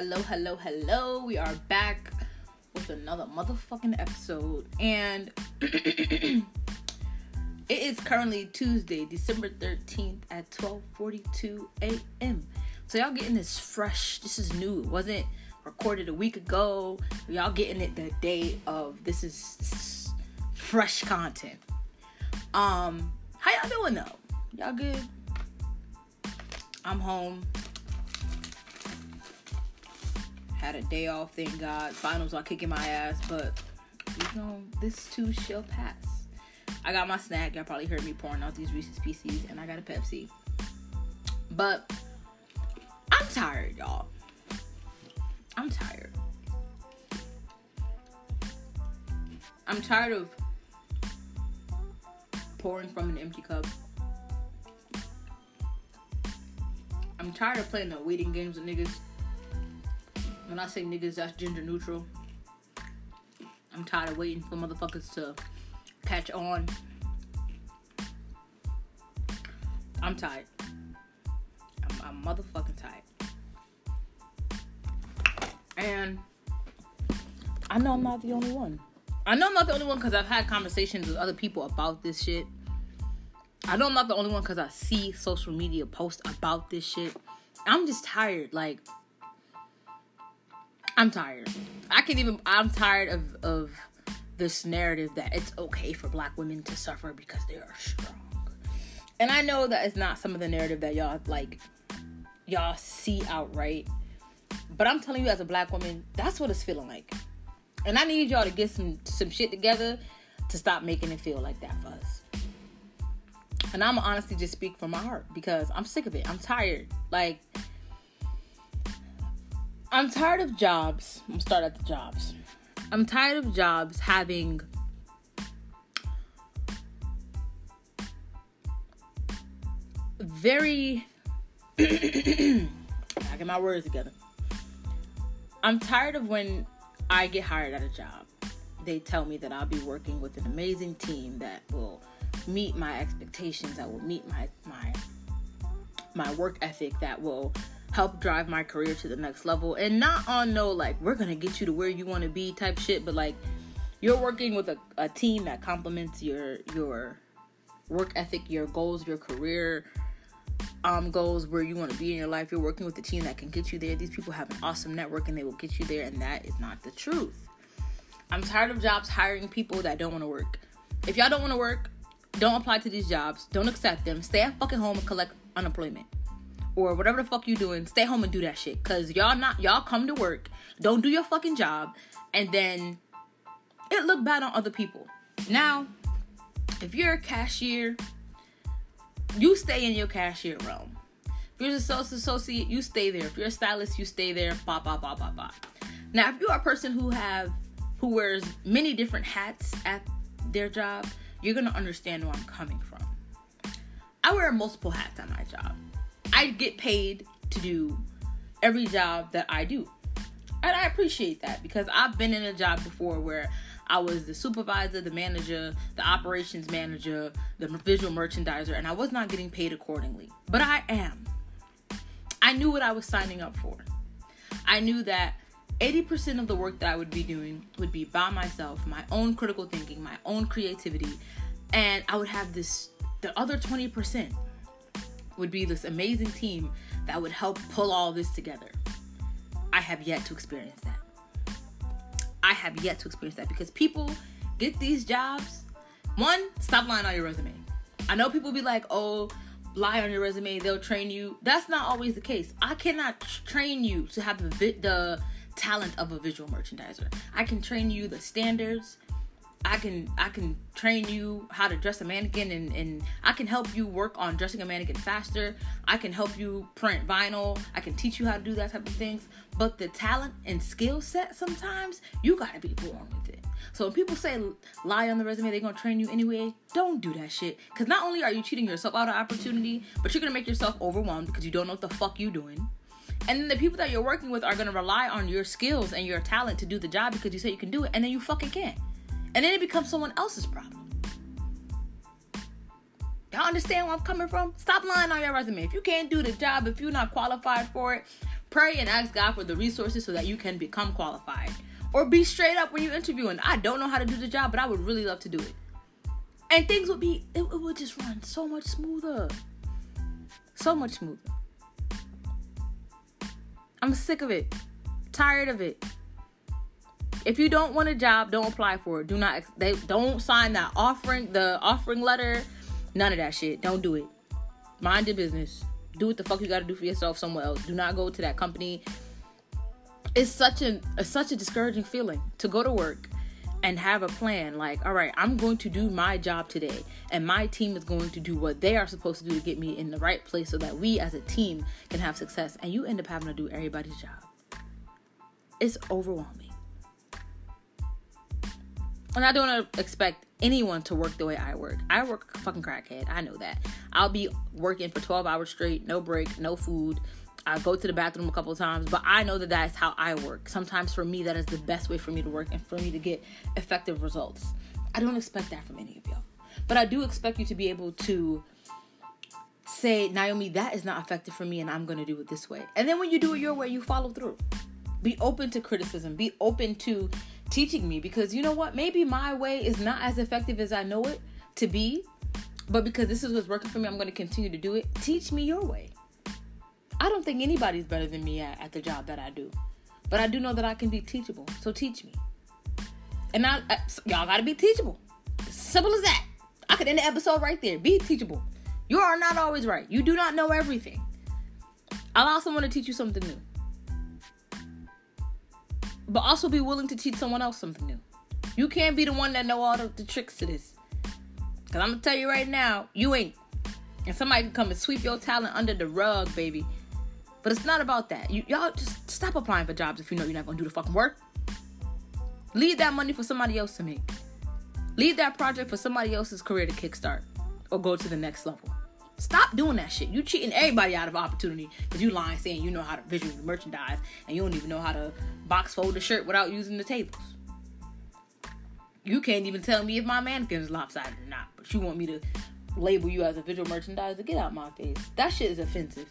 Hello, hello, hello. We are back with another motherfucking episode. And it is currently Tuesday, December 13th at 12:42 a.m. So y'all getting this fresh. This is new. It wasn't recorded a week ago. Y'all getting it the day of. This is fresh content. Um, how y'all doing though? Y'all good? I'm home. Had a day off, thank God. Finals are kicking my ass, but you know, this too shall pass. I got my snack. Y'all probably heard me pouring out these Reese's Pieces, and I got a Pepsi. But I'm tired, y'all. I'm tired. I'm tired of pouring from an empty cup. I'm tired of playing the waiting games with niggas. When I say niggas, that's gender neutral. I'm tired of waiting for motherfuckers to catch on. I'm tired. I'm, I'm motherfucking tired. And I know I'm not the only one. I know I'm not the only one because I've had conversations with other people about this shit. I know I'm not the only one because I see social media posts about this shit. I'm just tired. Like, I'm tired. I can't even. I'm tired of of this narrative that it's okay for Black women to suffer because they are strong. And I know that it's not some of the narrative that y'all like. Y'all see outright. But I'm telling you, as a Black woman, that's what it's feeling like. And I need y'all to get some some shit together to stop making it feel like that for us. And I'm honestly just speak from my heart because I'm sick of it. I'm tired. Like I'm tired of jobs. I'm start at the jobs. I'm tired of jobs having very I get my words together. I'm tired of when I get hired at a job. They tell me that I'll be working with an amazing team that will meet my expectations, that will meet my my my work ethic, that will help drive my career to the next level. And not on no like we're gonna get you to where you want to be type shit, but like you're working with a, a team that complements your your work ethic, your goals, your career um goals where you want to be in your life. You're working with a team that can get you there. These people have an awesome network and they will get you there, and that is not the truth. I'm tired of jobs hiring people that don't want to work. If y'all don't want to work, don't apply to these jobs. Don't accept them. Stay at fucking home and collect unemployment. Or whatever the fuck you doing, stay home and do that shit. Cause y'all not y'all come to work, don't do your fucking job, and then it look bad on other people. Now, if you're a cashier, you stay in your cashier realm. If you're a sales associate, you stay there. If you're a stylist, you stay there. Bop, bop, bop, bop, bop. Now, if you're a person who have who wears many different hats at their job, you're gonna understand where I'm coming from. I wear multiple hats at my job. I get paid to do every job that I do. And I appreciate that because I've been in a job before where I was the supervisor, the manager, the operations manager, the visual merchandiser, and I was not getting paid accordingly. But I am. I knew what I was signing up for. I knew that 80% of the work that I would be doing would be by myself, my own critical thinking, my own creativity, and I would have this the other 20% would be this amazing team that would help pull all this together. I have yet to experience that. I have yet to experience that because people get these jobs. One, stop lying on your resume. I know people be like, oh, lie on your resume, they'll train you. That's not always the case. I cannot train you to have the, the talent of a visual merchandiser. I can train you the standards. I can I can train you how to dress a mannequin and, and I can help you work on dressing a mannequin faster. I can help you print vinyl. I can teach you how to do that type of things. But the talent and skill set sometimes you gotta be born with it. So when people say lie on the resume, they're gonna train you anyway, don't do that shit. Cause not only are you cheating yourself out of opportunity, but you're gonna make yourself overwhelmed because you don't know what the fuck you doing. And then the people that you're working with are gonna rely on your skills and your talent to do the job because you say you can do it, and then you fucking can't. And then it becomes someone else's problem. Y'all understand where I'm coming from? Stop lying on your resume. If you can't do the job, if you're not qualified for it, Pray and ask God for the resources so that you can become qualified. Or be straight up when you interview and I don't know how to do the job, but I would really love to do it. And things would be it, it would just run so much smoother. So much smoother. I'm sick of it. Tired of it. If you don't want a job, don't apply for it. Do not they don't sign that offering the offering letter. None of that shit. Don't do it. Mind your business. Do what the fuck you got to do for yourself somewhere else. Do not go to that company. It's such an it's such a discouraging feeling to go to work and have a plan like all right i'm going to do my job today and my team is going to do what they are supposed to do to get me in the right place so that we as a team can have success and you end up having to do everybody's job it's overwhelming and i don't expect anyone to work the way i work i work fucking crackhead i know that i'll be working for 12 hours straight no break no food I go to the bathroom a couple times, but I know that that's how I work. Sometimes for me, that is the best way for me to work and for me to get effective results. I don't expect that from any of y'all, but I do expect you to be able to say, Naomi, that is not effective for me, and I'm going to do it this way. And then when you do it your way, you follow through. Be open to criticism. Be open to teaching me because you know what? Maybe my way is not as effective as I know it to be, but because this is what's working for me, I'm going to continue to do it. Teach me your way. I don't think anybody's better than me at, at the job that I do. But I do know that I can be teachable. So teach me. And I, I y'all gotta be teachable. Simple as that. I could end the episode right there. Be teachable. You are not always right. You do not know everything. Allow someone to teach you something new. But also be willing to teach someone else something new. You can't be the one that know all the, the tricks to this. Cause I'm gonna tell you right now, you ain't. And somebody can come and sweep your talent under the rug, baby. But it's not about that. You, y'all just stop applying for jobs if you know you're not gonna do the fucking work. Leave that money for somebody else to make. Leave that project for somebody else's career to kickstart or go to the next level. Stop doing that shit. You cheating everybody out of opportunity because you lying saying you know how to visually merchandise and you don't even know how to box fold a shirt without using the tables. You can't even tell me if my mannequin is lopsided or not, but you want me to label you as a visual merchandiser. To get out my face. That shit is offensive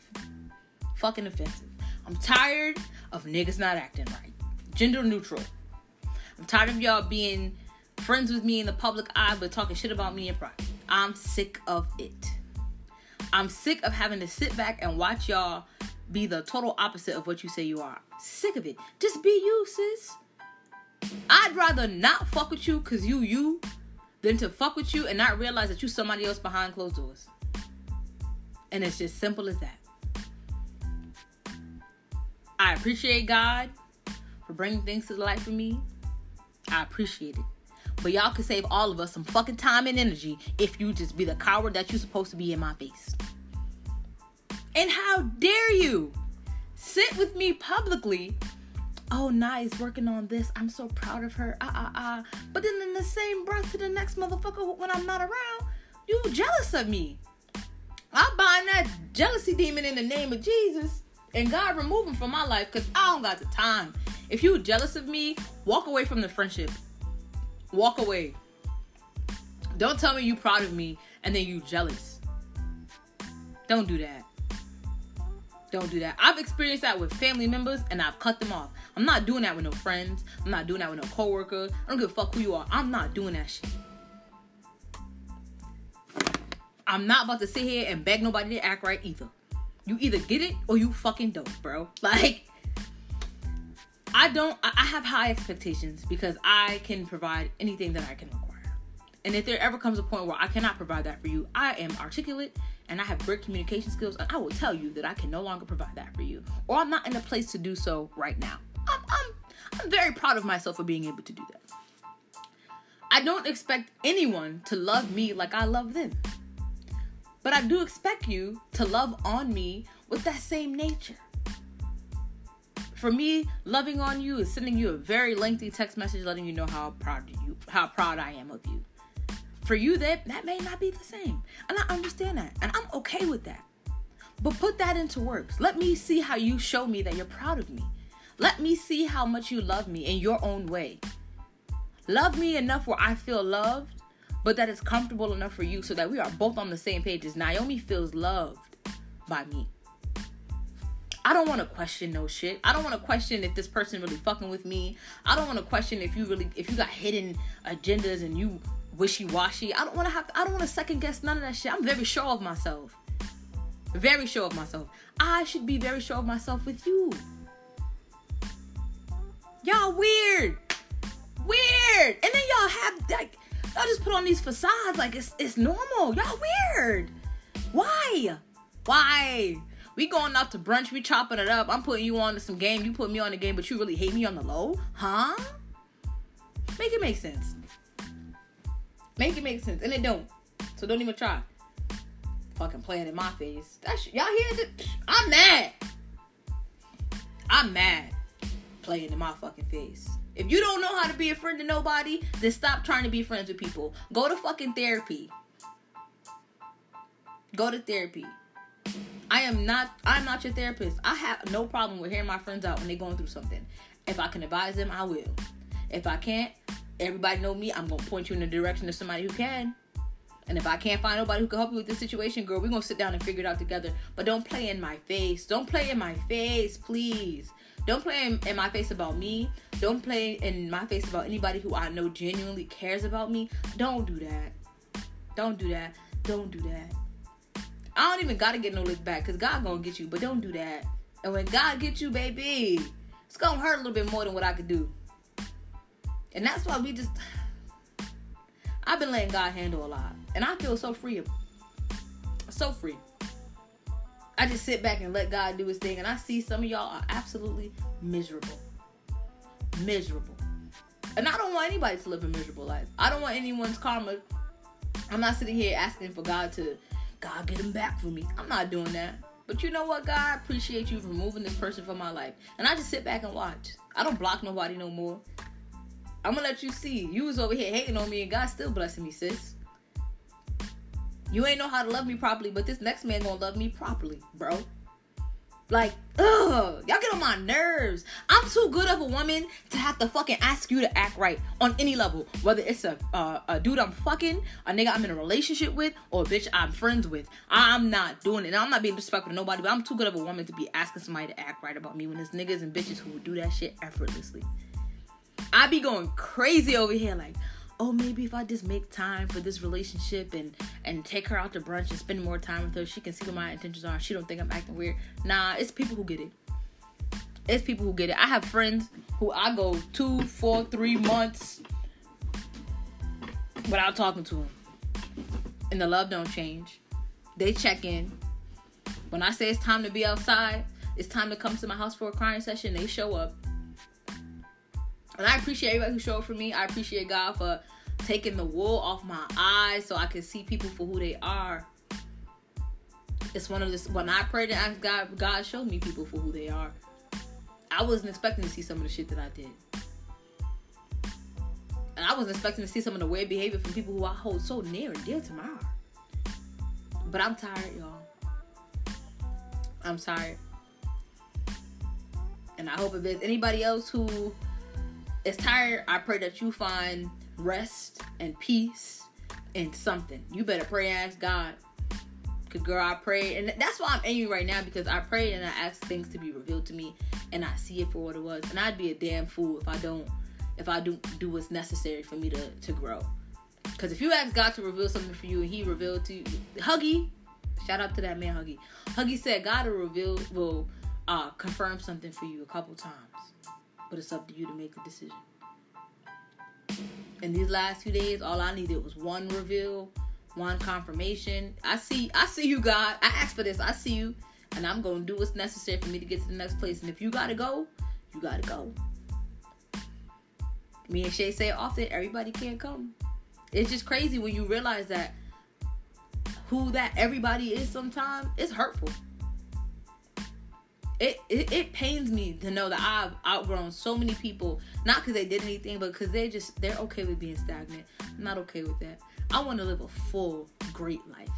fucking offensive. I'm tired of niggas not acting right. Gender neutral. I'm tired of y'all being friends with me in the public eye but talking shit about me in private. I'm sick of it. I'm sick of having to sit back and watch y'all be the total opposite of what you say you are. Sick of it. Just be you, sis. I'd rather not fuck with you because you you than to fuck with you and not realize that you're somebody else behind closed doors. And it's just simple as that. I appreciate God for bringing things to the life for me. I appreciate it. But y'all can save all of us some fucking time and energy if you just be the coward that you're supposed to be in my face. And how dare you sit with me publicly? Oh, nice, working on this. I'm so proud of her. Ah, ah, ah. But then in the same breath to the next motherfucker when I'm not around, you jealous of me. I bind that jealousy demon in the name of Jesus. And God remove him from my life because I don't got the time. If you jealous of me, walk away from the friendship. Walk away. Don't tell me you proud of me and then you jealous. Don't do that. Don't do that. I've experienced that with family members and I've cut them off. I'm not doing that with no friends. I'm not doing that with no coworker. I don't give a fuck who you are. I'm not doing that shit. I'm not about to sit here and beg nobody to act right either. You either get it or you fucking don't, bro. Like, I don't, I have high expectations because I can provide anything that I can require. And if there ever comes a point where I cannot provide that for you, I am articulate and I have great communication skills, and I will tell you that I can no longer provide that for you, or I'm not in a place to do so right now. I'm, I'm, I'm very proud of myself for being able to do that. I don't expect anyone to love me like I love them. But I do expect you to love on me with that same nature. For me, loving on you is sending you a very lengthy text message letting you know how proud you how proud I am of you. For you that that may not be the same. And I understand that. And I'm okay with that. But put that into works. Let me see how you show me that you're proud of me. Let me see how much you love me in your own way. Love me enough where I feel loved but that it's comfortable enough for you so that we are both on the same page as Naomi feels loved by me. I don't want to question no shit. I don't want to question if this person really fucking with me. I don't want to question if you really if you got hidden agendas and you wishy washy. I don't want to have. I don't want to second guess none of that shit. I'm very sure of myself. Very sure of myself. I should be very sure of myself with you. Y'all weird. Weird. And then y'all have like y'all just put on these facades like it's it's normal. Y'all weird. Why? Why? We going out to brunch, we chopping it up. I'm putting you on to some game, you put me on the game, but you really hate me on the low? Huh? Make it make sense. Make it make sense. And it don't. So don't even try. Fucking playing in my face. That y'all hear it? I'm mad. I'm mad. Playing in my fucking face. If you don't know how to be a friend to nobody, then stop trying to be friends with people. Go to fucking therapy. Go to therapy. I am not I'm not your therapist. I have no problem with hearing my friends out when they're going through something. If I can advise them, I will. If I can't, everybody know me. I'm gonna point you in the direction of somebody who can. And if I can't find nobody who can help you with this situation, girl, we're gonna sit down and figure it out together. But don't play in my face. Don't play in my face, please. Don't play in, in my face about me. Don't play in my face about anybody who I know genuinely cares about me. Don't do that. Don't do that. Don't do that. I don't even gotta get no lick back because God gonna get you, but don't do that. And when God gets you, baby, it's gonna hurt a little bit more than what I could do. And that's why we just I've been letting God handle a lot. And I feel so free. So free. I just sit back and let God do his thing. And I see some of y'all are absolutely miserable. Miserable. And I don't want anybody to live a miserable life. I don't want anyone's karma. I'm not sitting here asking for God to God get him back for me. I'm not doing that. But you know what, God? I appreciate you removing this person from my life. And I just sit back and watch. I don't block nobody no more. I'm gonna let you see. You was over here hating on me and God still blessing me, sis. You ain't know how to love me properly, but this next man gonna love me properly, bro. Like, ugh, y'all get on my nerves. I'm too good of a woman to have to fucking ask you to act right on any level. Whether it's a uh, a dude I'm fucking, a nigga I'm in a relationship with, or a bitch I'm friends with. I'm not doing it. And I'm not being disrespectful to nobody, but I'm too good of a woman to be asking somebody to act right about me when there's niggas and bitches who will do that shit effortlessly. I be going crazy over here, like, oh maybe if I just make time for this relationship and and take her out to brunch and spend more time with her, she can see what my intentions are. She don't think I'm acting weird. Nah, it's people who get it. It's people who get it. I have friends who I go two, four, three months without talking to them, and the love don't change. They check in. When I say it's time to be outside, it's time to come to my house for a crying session. They show up and I appreciate everybody who showed for me. I appreciate God for taking the wool off my eyes so I can see people for who they are. It's one of this when I prayed and asked God, God showed me people for who they are. I wasn't expecting to see some of the shit that I did. And I wasn't expecting to see some of the weird behavior from people who I hold so near and dear to my heart. But I'm tired, y'all. I'm tired. And I hope if there's anybody else who is tired, I pray that you find rest and peace and something. You better pray and ask God. Cause girl, I pray, and that's why I'm angry right now because I prayed and I asked things to be revealed to me, and I see it for what it was. And I'd be a damn fool if I don't, if I do do what's necessary for me to to grow. Because if you ask God to reveal something for you and He revealed to you, Huggy, shout out to that man Huggy. Huggy said God will reveal will uh, confirm something for you a couple times but it's up to you to make the decision. In these last few days, all I needed was one reveal, one confirmation. I see, I see you, God. I asked for this. I see you, and I'm gonna do what's necessary for me to get to the next place. And if you gotta go, you gotta go. Me and Shay say often, everybody can't come. It's just crazy when you realize that who that everybody is sometimes it's hurtful it, it, it pains me to know that I've outgrown so many people, not because they did anything, but because they just they're okay with being stagnant. I'm not okay with that. I want to live a full, great life.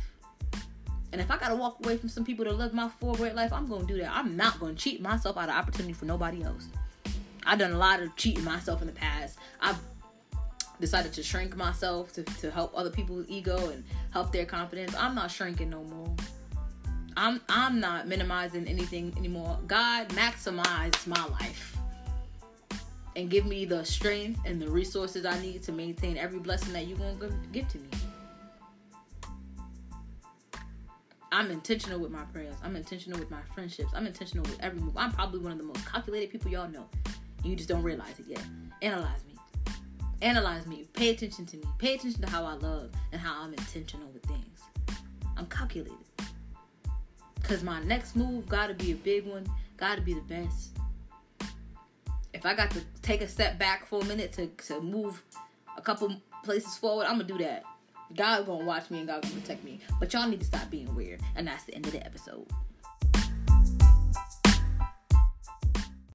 And if I gotta walk away from some people to live my full, great life, I'm gonna do that. I'm not gonna cheat myself out of opportunity for nobody else. I've done a lot of cheating myself in the past. I've decided to shrink myself to, to help other people's ego and help their confidence. I'm not shrinking no more. I'm I'm not minimizing anything anymore. God maximize my life and give me the strength and the resources I need to maintain every blessing that you're gonna give to me. I'm intentional with my prayers. I'm intentional with my friendships. I'm intentional with every move. I'm probably one of the most calculated people y'all know. You just don't realize it yet. Analyze me. Analyze me. Pay attention to me. Pay attention to how I love and how I'm intentional with things. I'm calculated. Cause my next move gotta be a big one. Gotta be the best. If I got to take a step back for a minute to, to move a couple places forward, I'm gonna do that. God gonna watch me and God gonna protect me. But y'all need to stop being weird. And that's the end of the episode.